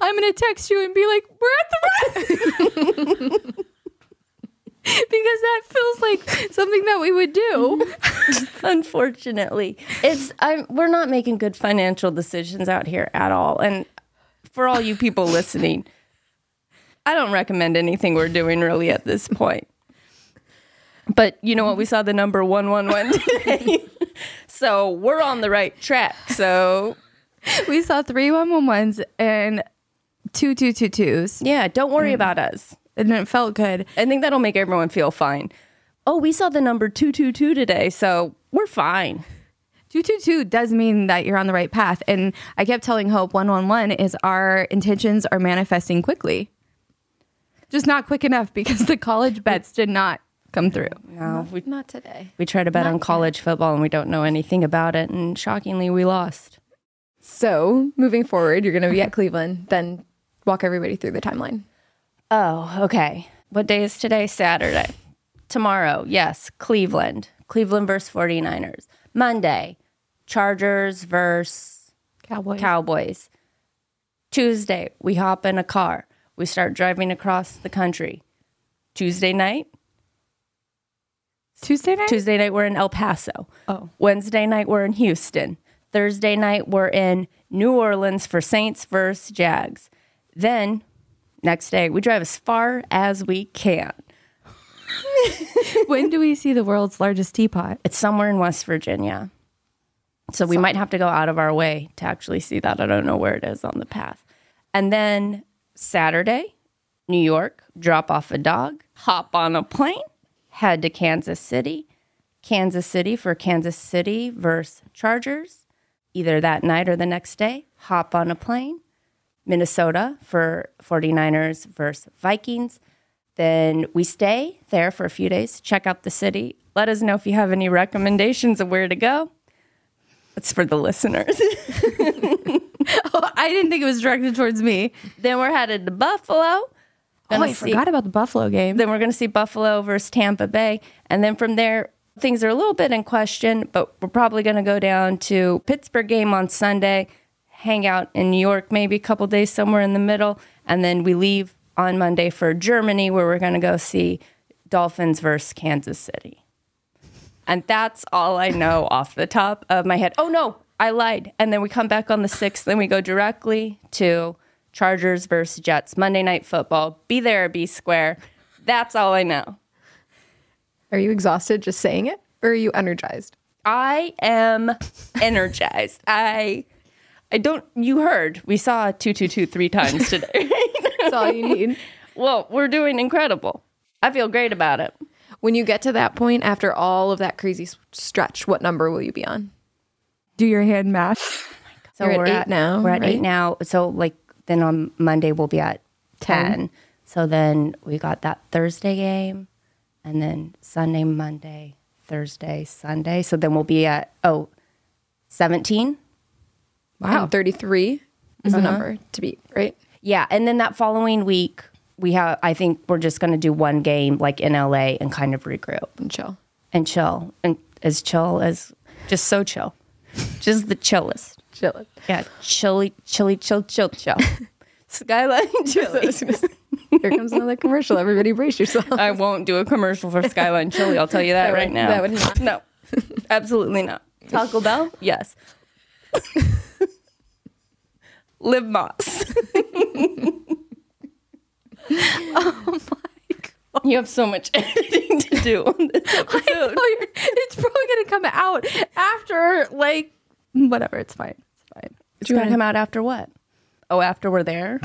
I'm going to text you and be like, "We're at the Ritz." Because that feels like something that we would do. Unfortunately, it's I'm, we're not making good financial decisions out here at all. And for all you people listening, I don't recommend anything we're doing really at this point. But you know what? We saw the number one one one today, so we're on the right track. So we saw three one one ones and two two two twos, yeah, don't worry about us. And it felt good. I think that'll make everyone feel fine. Oh, we saw the number 222 today, so we're fine. 222 does mean that you're on the right path. And I kept telling Hope 111 is our intentions are manifesting quickly. Just not quick enough because the college bets did not come through. No, we, Not today. we try to bet on college football and we don't know anything about it. And shockingly, we lost. So moving forward, you're going to be at Cleveland. Then walk everybody through the timeline. Oh, okay. What day is today? Saturday. Tomorrow, yes, Cleveland. Cleveland versus 49ers. Monday, Chargers versus Cowboys. Cowboys. Tuesday, we hop in a car. We start driving across the country. Tuesday night, Tuesday night? Tuesday night, we're in El Paso. Oh. Wednesday night, we're in Houston. Thursday night, we're in New Orleans for Saints versus Jags. Then, next day, we drive as far as we can. when do we see the world's largest teapot? It's somewhere in West Virginia. So we might have to go out of our way to actually see that. I don't know where it is on the path. And then Saturday, New York, drop off a dog, hop on a plane, head to Kansas City. Kansas City for Kansas City versus Chargers. either that night or the next day, hop on a plane, Minnesota for 49ers versus Vikings. Then we stay there for a few days, check out the city. Let us know if you have any recommendations of where to go. It's for the listeners. oh, I didn't think it was directed towards me. then we're headed to Buffalo. Oh, Gonna I see- forgot about the Buffalo game. Then we're going to see Buffalo versus Tampa Bay. And then from there, things are a little bit in question, but we're probably going to go down to Pittsburgh game on Sunday, hang out in New York maybe a couple days somewhere in the middle. And then we leave on Monday for Germany, where we're going to go see Dolphins versus Kansas City. And that's all I know off the top of my head. Oh, no, I lied. And then we come back on the 6th, then we go directly to Chargers versus Jets, Monday Night Football. Be there be square. That's all I know. Are you exhausted just saying it, or are you energized? I am energized. I I don't you heard we saw two two two three times today. That's all you need. well, we're doing incredible. I feel great about it. When you get to that point after all of that crazy s- stretch, what number will you be on? Do your hand math. So You're at we're eight now, We're at right? eight now. So like then on Monday we'll be at 10. So then we got that Thursday game and then Sunday, Monday, Thursday, Sunday. So then we'll be at oh 17. Wow. 33 is the uh-huh. number to beat, right? Yeah, and then that following week we have I think we're just going to do one game like in LA and kind of regroup And chill. and chill and as chill as just so chill. Just the chillest. Chill. Yeah, chilly chilly chill chill chill. Skyline chili. Here comes another commercial. Everybody brace yourself. I won't do a commercial for Skyline Chili. I'll tell you that, right now. that would not. No, absolutely not. Taco Bell? Yes. Live Más. oh my god! You have so much editing to do on this episode. It's probably gonna come out after like whatever. It's fine. It's fine. It's gonna come out after what? Oh, after we're there.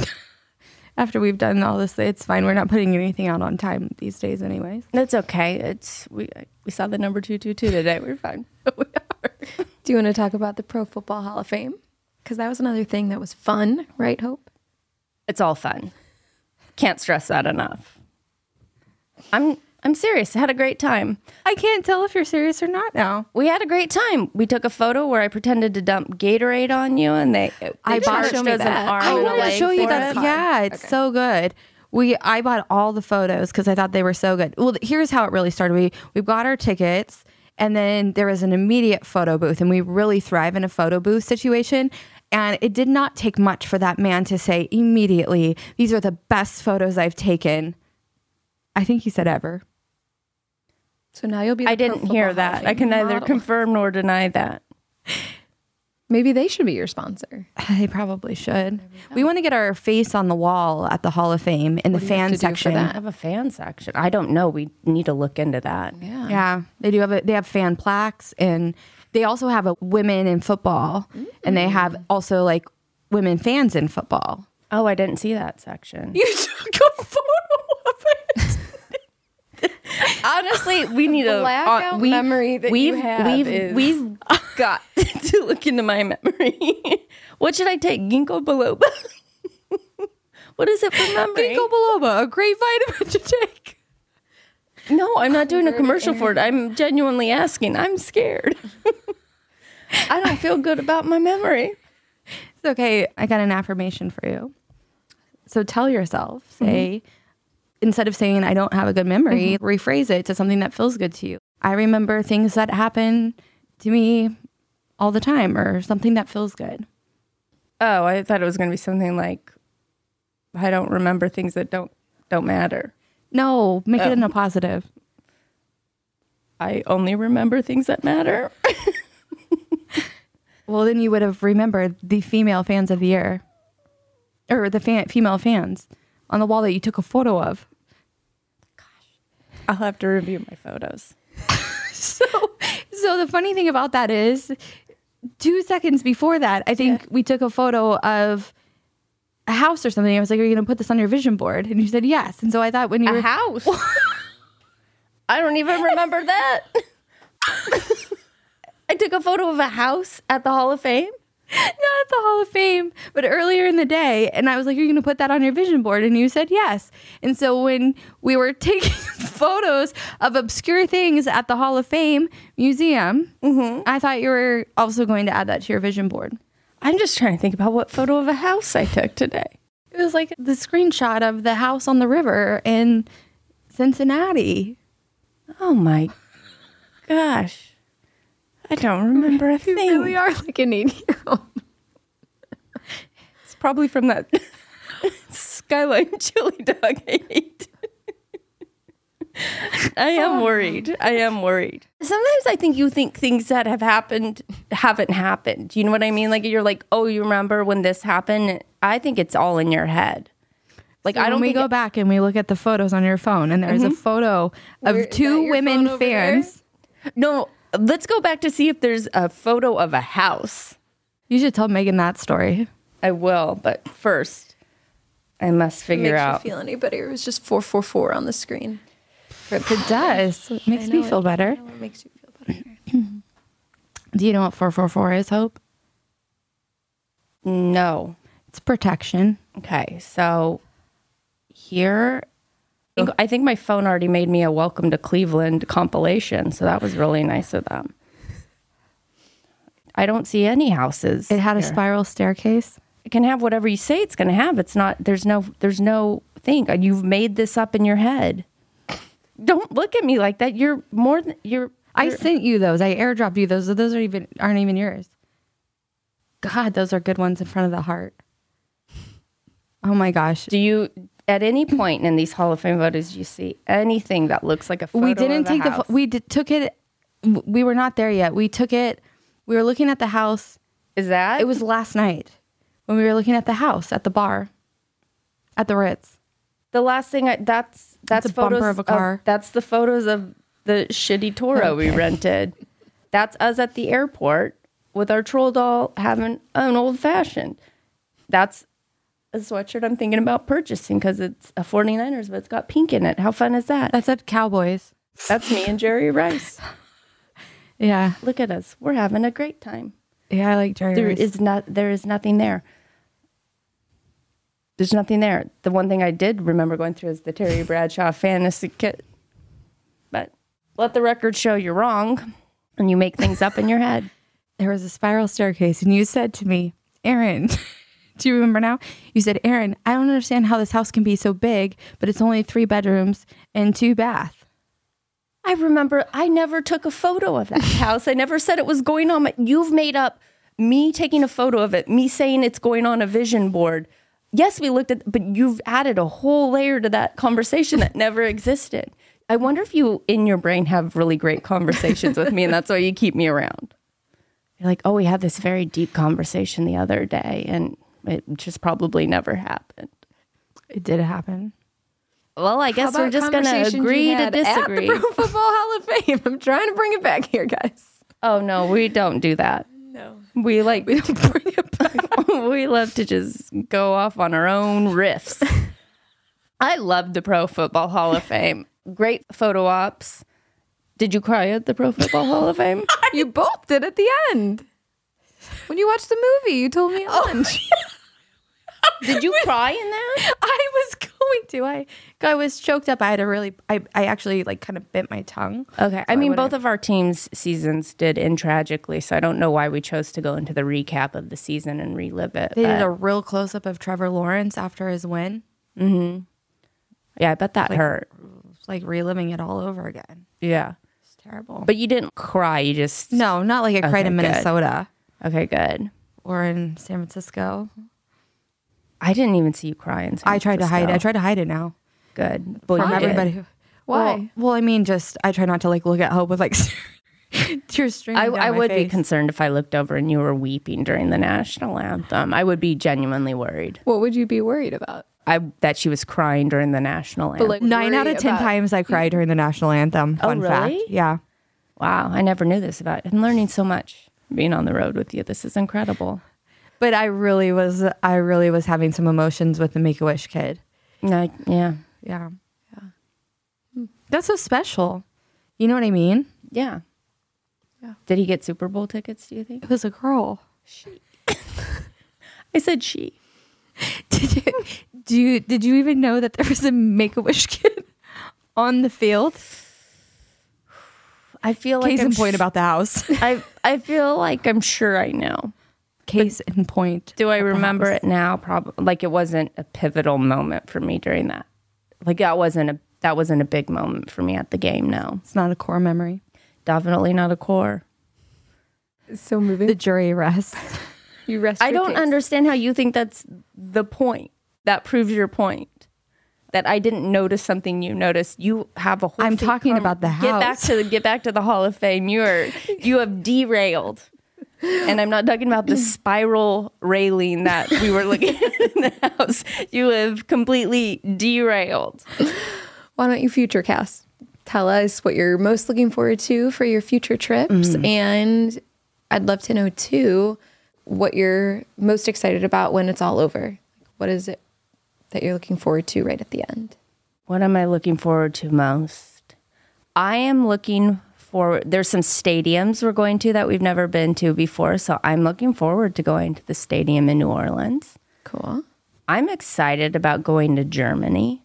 After we've done all this, it's fine. We're not putting anything out on time these days, anyways. That's okay. It's we we saw the number two two two today. We're fine. Do you want to talk about the Pro Football Hall of Fame? Because that was another thing that was fun, right, Hope? It's all fun. Can't stress that enough. I'm I'm serious. I had a great time. I can't tell if you're serious or not now. We had a great time. We took a photo where I pretended to dump Gatorade on you, and they, they I bought- charged Show me an that. arm I and a wanted to show you that. it. Yeah, it's so good. We I bought all the photos because I thought they were so good. Well, here's how it really started. We we got our tickets, and then there was an immediate photo booth, and we really thrive in a photo booth situation. And it did not take much for that man to say immediately, "These are the best photos I've taken." I think he said ever. So now you'll be. I the Pro didn't hear that. I can neither model. confirm nor deny that. Maybe they should be your sponsor. They probably should. We want to get our face on the wall at the Hall of Fame in the do fan to do for section. I have a fan section. I don't know. We need to look into that. Yeah. Yeah, they do have a, they have fan plaques and they also have a women in football and they have mm. also like women fans in football. Oh, I didn't see that section. You took a photo of it. Honestly, we need a Blackout uh, we, memory that you we've have we've is- we've got to look into my memory. what should I take? Ginkgo biloba. what is it for memory? Ginkgo biloba, a great vitamin to take. No, I'm not doing a commercial for it. I'm genuinely asking. I'm scared. I don't feel good about my memory. It's okay. I got an affirmation for you. So tell yourself, say, instead of saying, I don't have a good memory, mm-hmm. rephrase it to something that feels good to you. I remember things that happen to me all the time or something that feels good. Oh, I thought it was going to be something like I don't remember things that don't don't matter. No, make it in a oh. positive. I only remember things that matter. Well, then you would have remembered the female fans of the year, or the fan, female fans on the wall that you took a photo of. I'll have to review my photos. So, so the funny thing about that is, two seconds before that, I think we took a photo of a house or something. I was like, "Are you going to put this on your vision board?" And you said yes. And so I thought when you were house. I don't even remember that. I took a photo of a house at the Hall of Fame. not at the Hall of Fame, but earlier in the day. And I was like, You're going to put that on your vision board? And you said yes. And so when we were taking photos of obscure things at the Hall of Fame Museum, mm-hmm. I thought you were also going to add that to your vision board. I'm just trying to think about what photo of a house I took today. It was like the screenshot of the house on the river in Cincinnati. Oh my gosh. I don't remember a thing. You really are like an eight year old. It's probably from that skyline chili dog I ate. I am oh. worried. I am worried. Sometimes I think you think things that have happened haven't happened. You know what I mean? Like you're like, oh, you remember when this happened? I think it's all in your head. Like I don't we go back and we look at the photos on your phone, and there's a mm-hmm. photo of Where- two women fans. No, let's go back to see if there's a photo of a house. You should tell Megan that story. I will, but first I must figure Makes out. you feel any better? It was just four four four on the screen. It does. It makes me feel it- better. I know it makes you feel better. Do you know what 444 is, Hope? no. It's protection. Okay, so here, I think, I think my phone already made me a welcome to Cleveland compilation, so that was really nice of them. I don't see any houses. It had a here. spiral staircase. It can have whatever you say it's going to have. It's not. There's no. There's no thing. Uh, you've made this up in your head. Don't look at me like that. You're more than you're. I you're- sent you those. I airdropped you those. Those are even aren't even yours. God, those are good ones in front of the heart. Oh my gosh. Do you at any point in these Hall of Fame photos you see anything that looks like a photo? we didn't of take the house? pho- we did, took it we were not there yet. We took it we were looking at the house. Is that It was last night when we were looking at the house at the bar at the Ritz. the last thing? I, that's that's a bumper photos of a car. that's the photos of the shitty Toro we rented. That's us at the airport with our troll doll having an old fashioned. That's a sweatshirt I'm thinking about purchasing because it's a 49ers, but it's got pink in it. How fun is that? That's at Cowboys. That's me and Jerry Rice. Yeah. Look at us. We're having a great time. Yeah, I like Jerry. There Rice. is not there is nothing there. There's nothing there. The one thing I did remember going through is the Terry Bradshaw fantasy kit. But let the record show you're wrong and you make things up in your head. there was a spiral staircase and you said to me, Erin, do you remember now? You said, Erin, I don't understand how this house can be so big, but it's only three bedrooms and two bath. I remember I never took a photo of that house. I never said it was going on. My, you've made up me taking a photo of it, me saying it's going on a vision board. Yes, we looked at, but you've added a whole layer to that conversation that never existed. I wonder if you in your brain have really great conversations with me, and that's why you keep me around. You're like, oh, we had this very deep conversation the other day, and it just probably never happened. It did happen. Well, I guess we're just going to agree to disagree. At the Pro Football Hall of Fame. I'm trying to bring it back here, guys. Oh no, we don't do that. No. We like we don't bring it back. we love to just go off on our own riffs. I love the Pro Football Hall of Fame. Great photo ops. Did you cry at the Pro Football Hall of Fame? You both did at the end. When you watched the movie, you told me at oh, lunch. Did you cry in that? I was going to. I I was choked up. I had a really I, I actually like kind of bit my tongue. Okay. I I mean, wouldn't- both of our teams' seasons did end tragically, so I don't know why we chose to go into the recap of the season and relive it. They did a real close up of Trevor Lawrence after his win. Mm-hmm. yeah, I bet that hurt. Like reliving it all over again. Yeah. It's terrible. But you didn't cry. You just. no, not like I cried Okay, in good. Minnesota Okay, good. or in San Francisco. I didn't even see you cry in San I tried to hide it. I tried to hide it now Good. Well, from you did. everybody. Who, Why? Well, well, I mean, just I try not to like look at Hope with like tears streaming I, down I my would be face. concerned if I looked over and you were weeping during the national anthem. I would be genuinely worried. what would you be worried about? I that she was crying during the national anthem. like- Nine out worry of ten about- times I cried during the national anthem. Oh, Fun fact. really? Yeah. wow, I never knew this about. I'm learning so much being on the road with you. This is incredible. But I really was I really was having some emotions with the Make a Wish kid. No, yeah, Yeah. Yeah. That's so special. You know what I mean? yeah, Yeah. Did he get Super Bowl tickets? Do you think? It was a girl. She. I said she. Did you, do you did you even know that there was a Make a Wish kid on the field? I feel like Case I'm in point sh- about the house. I I feel like I'm sure I know. Case in point. Do I remember it now? Probably. Like it wasn't a pivotal moment for me during that. Like that wasn't a that wasn't a big moment for me at the game. No, It's not a core memory. definitely not a core. So moving. The jury rests. you rest. I don't case. understand how you think that's the point. That proves your point. That I didn't notice something you noticed. You have a whole. I'm talking come- about the house. Get back to the get back to the Hall of Fame. You are you have derailed, and I'm not talking about the spiral railing that we were looking at in the house. You have completely derailed. Why don't you future cast? Tell us what you're most looking forward to for your future trips. Mm. And I'd love to know too what you're most excited about when it's all over. What is it that you're looking forward to right at the end? What am I looking forward to most? I am looking forward. There's some stadiums we're going to that we've never been to before, so I'm looking forward to going to the stadium in New Orleans. Cool. I'm excited about going to Germany.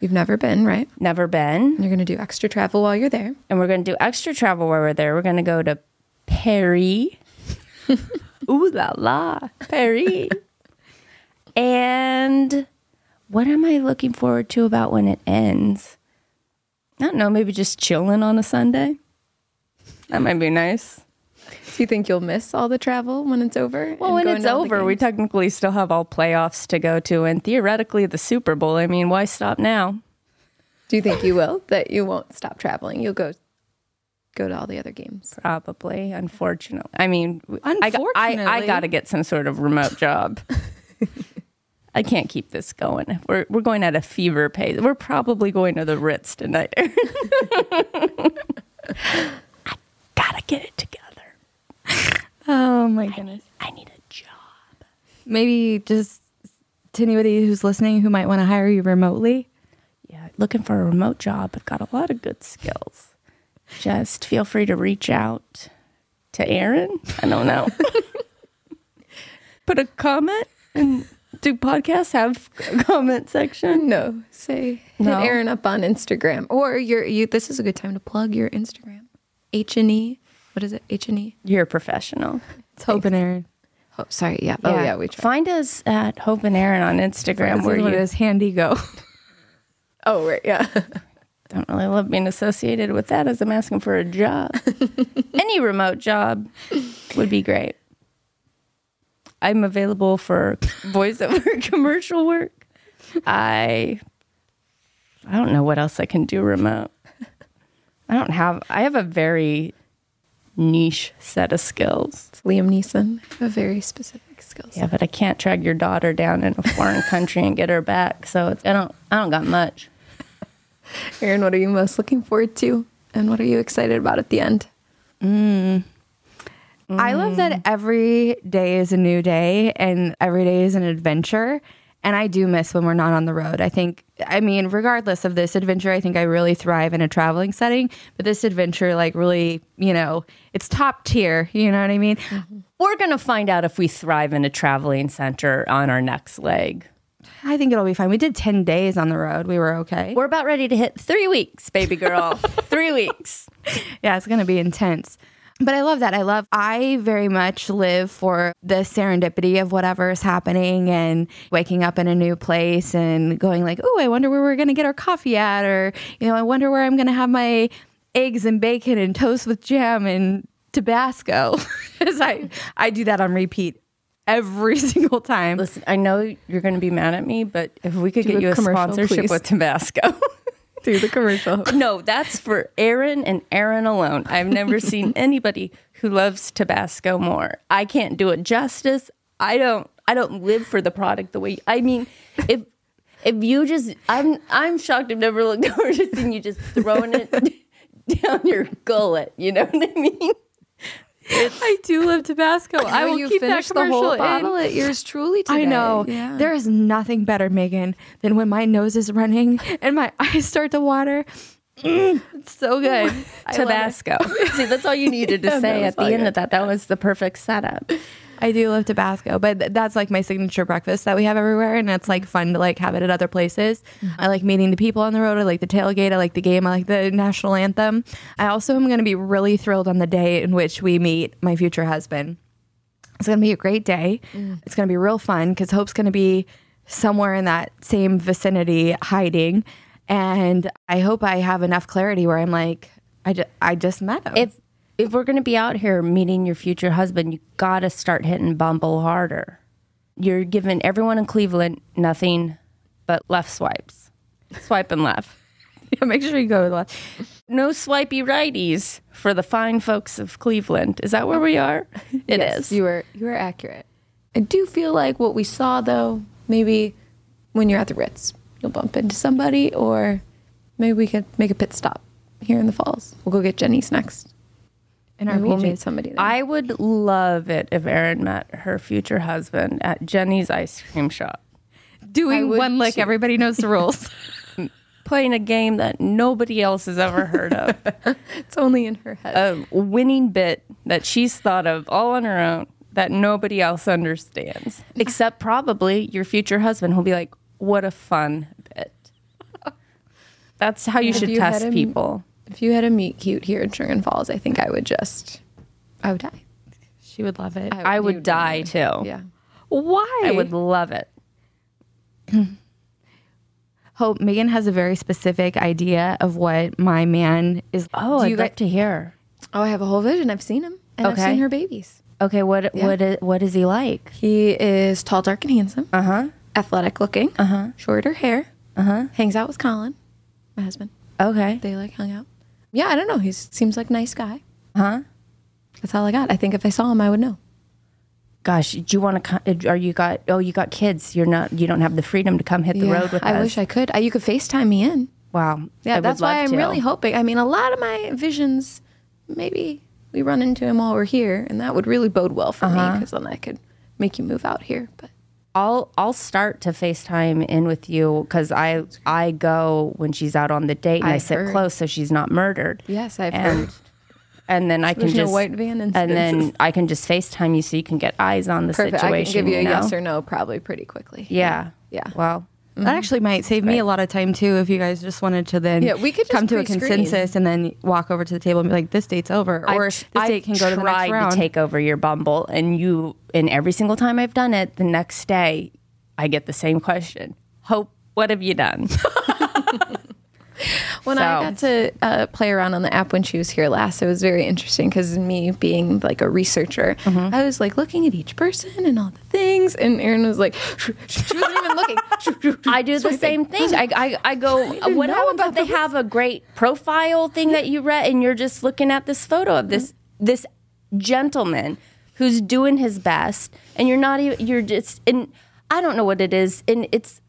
You've never been, right? Never been. You're going to do extra travel while you're there. And we're going to do extra travel while we're there. We're going to go to Paris. Ooh la la, Paris. and what am I looking forward to about when it ends? I don't know, maybe just chilling on a Sunday. That might be nice. Do you think you'll miss all the travel when it's over? Well, when it's to all the over, we technically still have all playoffs to go to and theoretically the Super Bowl. I mean, why stop now? Do you think you will? That you won't stop traveling? You'll go go to all the other games. Probably, unfortunately. I mean, I, I, I got to get some sort of remote job. I can't keep this going. We're we're going at a fever pace. We're probably going to the Ritz tonight. I gotta get it together. Oh my goodness. I need a job. Maybe just to anybody who's listening who might want to hire you remotely. Yeah, looking for a remote job. I've got a lot of good skills. Just feel free to reach out to Erin. I don't know. Put a comment and do podcasts have a comment section? No, say No. hit Erin up on Instagram or your you. This is a good time to plug your Instagram. H and E. What is it? H and E. You're a professional. It's Hope and Erin. Oh, sorry. Yeah. Oh, yeah. We tried. find us at Hope and Erin on Instagram where what you it is handy go. Oh, right. Yeah. don't really love being associated with that as I'm asking for a job. Any remote job would be great. I'm available for voiceover commercial work. I I don't know what else I can do remote. I don't have I have a very niche set of skills. It's Liam Neeson. I have very specific skills. Yeah, but I can't drag your daughter down in a foreign country and get her back. So it's, I don't I don't got much. Erin, what are you most looking forward to, and what are you excited about at the end? Mm. I love that mm. every day is a new day and every day is an adventure. And I do miss when we're not on the road. I think, I mean, regardless of this adventure, I think I really thrive in a traveling setting. But this adventure, like, really, you know, it's top tier. You know what I mean? Mm-hmm. We're going to find out if we thrive in a traveling center on our next leg. I think it'll be fine. We did 10 days on the road. We were okay. We're about ready to hit three weeks, baby girl. three weeks. yeah, it's going to be intense. But I love that. I love, I very much live for the serendipity of whatever is happening and waking up in a new place and going like, oh, I wonder where we're going to get our coffee at. Or, you know, I wonder where I'm going to have my eggs and bacon and toast with jam and Tabasco. Because I, I do that on repeat every single time. Listen, I know you're going to be mad at me, but if we could Do get a you a sponsorship please. with Tabasco. Do the commercial. no, that's for Erin and Erin alone. I've never seen anybody who loves Tabasco more. I can't do it justice. I don't I don't live for the product the way I mean, if if you just I'm I'm shocked I've never looked over to see you just throwing it down your gullet. You know what I mean? I do love Tabasco. I will you keep that finished the commercial whole in. bottle at yours truly today. I know. Yeah. There is nothing better, Megan, than when my nose is running and my eyes start to water. Mm, it's so good. I love it. Tabasco. See, that's all you needed to say at the end good. of that. That was the perfect setup. I do love Tabasco, but th- that's like my signature breakfast that we have everywhere, and it's like fun to like have it at other places. Mm-hmm. I like meeting the people on the road. I like the tailgate. I like the game. I like the national anthem. I also am going to be really thrilled on the day in which we meet my future husband. It's going to be a great day. Mm. It's going to be real fun because Hope's going to be somewhere in that same vicinity hiding. And I hope I have enough clarity where I'm like, I, ju- I just met him. If if we're gonna be out here meeting your future husband, you gotta start hitting Bumble harder. You're giving everyone in Cleveland nothing but left swipes, swipe and left. Yeah, make sure you go left. No swipey righties for the fine folks of Cleveland. Is that where we are? It is. Yes, You were you were accurate. I do feel like what we saw though, maybe when you're at the Ritz, you'll bump into somebody, or maybe we could make a pit stop here in the falls. We'll go get Jeni's next. In our Maybe we'll meet somebody there. I would love it if Erin met her future husband at Jeni's ice cream shop, Doing one lick, too. everybody knows the rules. playing a game that nobody else has ever heard of. it's only in her head. a winning bit that she's thought of all on her own that nobody else understands, except probably your future husband who'll be like, "What a fun bit." That's how you If should you test people. If you had a meet cute here in Chagrin Falls, I think I would just, I would die. she would love it. I would you'd die die. too. Yeah. Why? I would love it. Hope Megan has a very specific idea of what my man is. Oh, Do I'd you love to hear. Oh, I have a whole vision. I've seen him, and I've Okay. seen her babies. Okay, what what is, what is he like? He is tall, dark, and handsome. Uh huh. Athletic looking. Uh huh. Shorter hair. Uh huh. Hangs out with Colin, my husband. Okay. They like hung out. Yeah, I don't know. He seems like a nice guy. Huh? That's all I got. I think if I saw him, I would know. Gosh, do you want to? Are you got? Oh, you got kids. You're not. You don't have the freedom to come hit the road with I us. wish I could. I, you could FaceTime me in. Wow. Yeah, I that's why I'm to. really hoping. I mean, a lot of my visions, maybe we run into him while we're here, and that would really bode well for me uh-huh. because then I could make you move out here. But I'll I'll start to FaceTime in with you because I I go when she's out on the date and I I've sit heard. close so she's not murdered. yes, I've and heard. and then I can no just white van and then. I can just FaceTime you so you can get eyes on the Perfect. situation. I can give you a know? yes or no probably pretty quickly. Yeah. Yeah. Well, That mm-hmm. actually might save me a lot of time too if you guys just wanted to then Yeah, we could come to a consensus and then walk over to the table and be like, this date's over. Or I've- this I've date can go to the next round. to take over your Bumble, and you and every single time I've done it, the next day I get the same question. Hope, what have you done? When I got to uh, play around on the app when she was here last, it was very interesting because me being like a researcher, Mm-hmm. I was like looking at each person and all the things, and Erin was like, she wasn't even looking. I do the same thing. I, I, I go, what happens about if they have a great profile thing that you read and you're just looking at this photo of this this gentleman who's doing his best and you're not even you're just and I don't know what it is and it's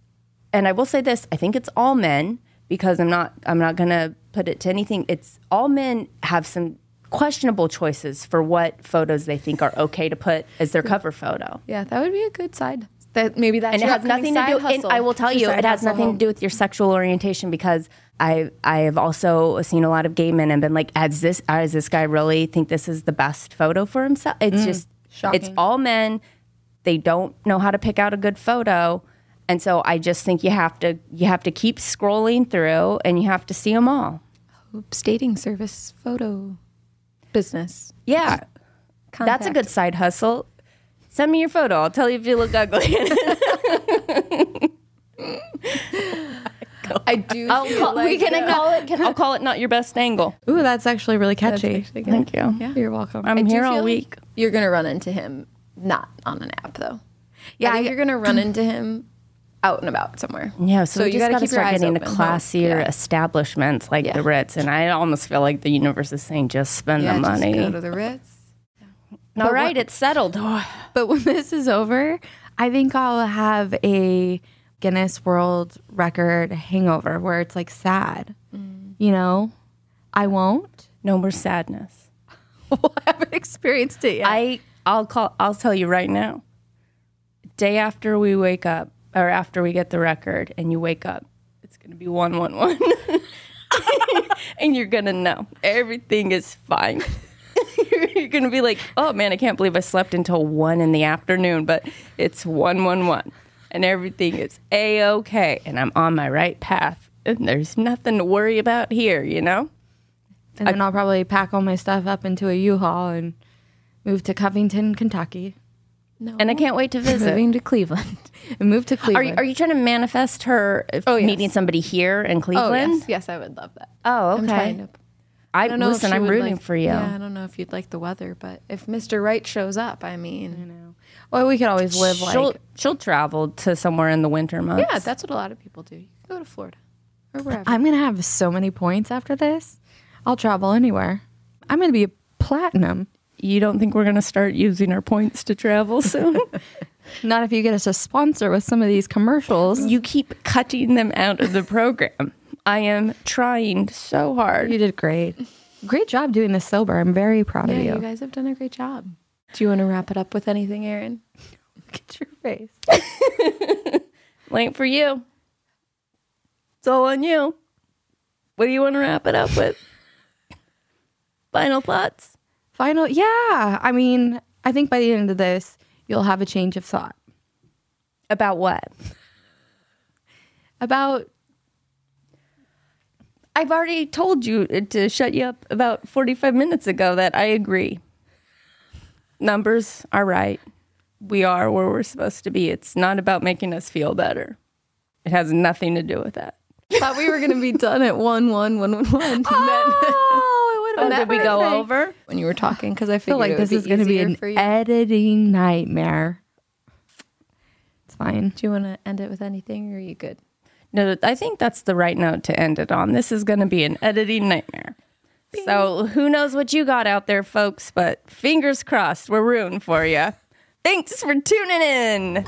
and I will say this, I think it's all men because I'm not I'm not going to put it to anything. It's all men have some questionable choices for what photos they think are okay to put as their cover photo. Yeah, that would be a good side. That maybe that's and it has nothing to do. Hustle. I will tell you, it has nothing home. to do with your sexual orientation because I I have also seen a lot of gay men and been like, "As this, does this guy really think this is the best photo for himself?" It's mm. just, it's all men. They don't know how to pick out a good photo, and so I just think you have to you have to keep scrolling through and you have to see them all. Oops, dating service photo business. Yeah, that's a good side hustle. Send me your photo. I'll tell you if you look ugly. I do. I'll feel call, we can that- call it. Can, I'll call it not your best angle. Ooh, that's actually really catchy. actually. Thank you. Yeah. You're welcome. I'm I here feel all like week. You're gonna run into him not on an app though. Yeah, I think I- you're gonna run into him out and about somewhere. Yeah, so, we you just gotta keep start getting to open, huh? classier Yeah. establishments like Yeah. the Ritz, and I almost feel like the universe is saying, "Just spend Yeah, the just money." go to the Ritz. All right, it's settled. But when this is over, I think I'll have a Guinness World Record hangover where it's like sad. Mm. You know, I won't. no more sadness. I haven't experienced it yet. I I'll call. I'll tell you right now. Day after we wake up, or after we get the record, and you wake up, it's gonna be one one one, and you're gonna know everything is fine. You're going to be like, oh man, I can't believe I slept until one in the afternoon, but it's 111 and everything is A OK and I'm on my right path and there's nothing to worry about here, you know? And then I'll probably pack all my stuff up into a U-Haul and move to Covington, Kentucky, No. And I can't wait to visit. moving to Cleveland. and move to Cleveland. Are Cleveland. you, are you trying to manifest her Oh, yes. meeting somebody here in oh, Cleveland? Oh Cleveland? yes, yes, I would love that. Oh, I'm okay. trying to. I, I don't know. listen, she I'm would rooting like- for you. Yeah, I don't know if you'd like the weather, but if Mr. Wright shows up, I mean, you know. Well, we could always live she'll she'll travel to somewhere in the winter months. yeah, that's what a lot of people do. You can go to Florida or wherever. I'm gonna have so many points after this. I'll travel anywhere. I'm gonna be a platinum. You don't think we're gonna start using our points to travel soon? Not if you get us a sponsor with some of these commercials. you keep cutting them out of the program. I am trying so hard. You did great. Great job doing this sober. I'm very proud yeah, of you. you. guys have done a great job. Do you want to wrap it up with anything, Erin? Look at your face. Late for you. It's all on you. What do you want to wrap it up with? Final thoughts? Final, yeah. I mean, I think by the end of this, you'll have a change of thought About what? about. I've already told you to shut you up about 45 minutes ago that I agree. Numbers are right. We are where we're supposed to be. It's not about making us feel better. It has nothing to do with that. Thought we were going to be done at one one one one one. Oh, would Oh, did we go over? when you were talking because I I feel like this is going to be easier an editing nightmare. It's fine. Do you want to end it with anything, or are you good? No, I think that's the right note to end it on. This is going to be an editing nightmare. So who knows what you got out there, folks, but fingers crossed, we're rooting for you. Thanks for tuning in.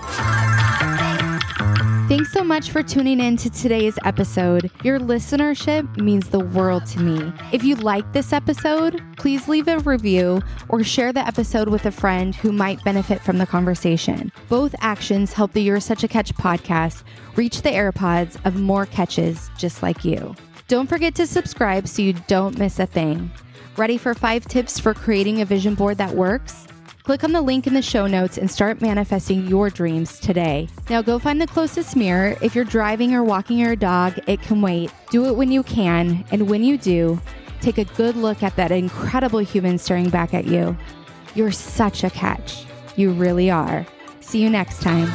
Thanks so much for tuning in to today's episode. Your listenership means the world to me. If you like this episode, please leave a review or share the episode with a friend who might benefit from the conversation. Both actions help the You're Such a Catch podcast reach the AirPods of more catches just like you. Don't forget to subscribe so you don't miss a thing. Ready for five tips for creating a vision board that works? Click on the link in the show notes and start manifesting your dreams today. Now go find the closest mirror. If you're driving or walking your dog, it can wait. Do it when you can, and when you do, take a good look at that incredible human staring back at you. You're such a catch. You really are. See you next time.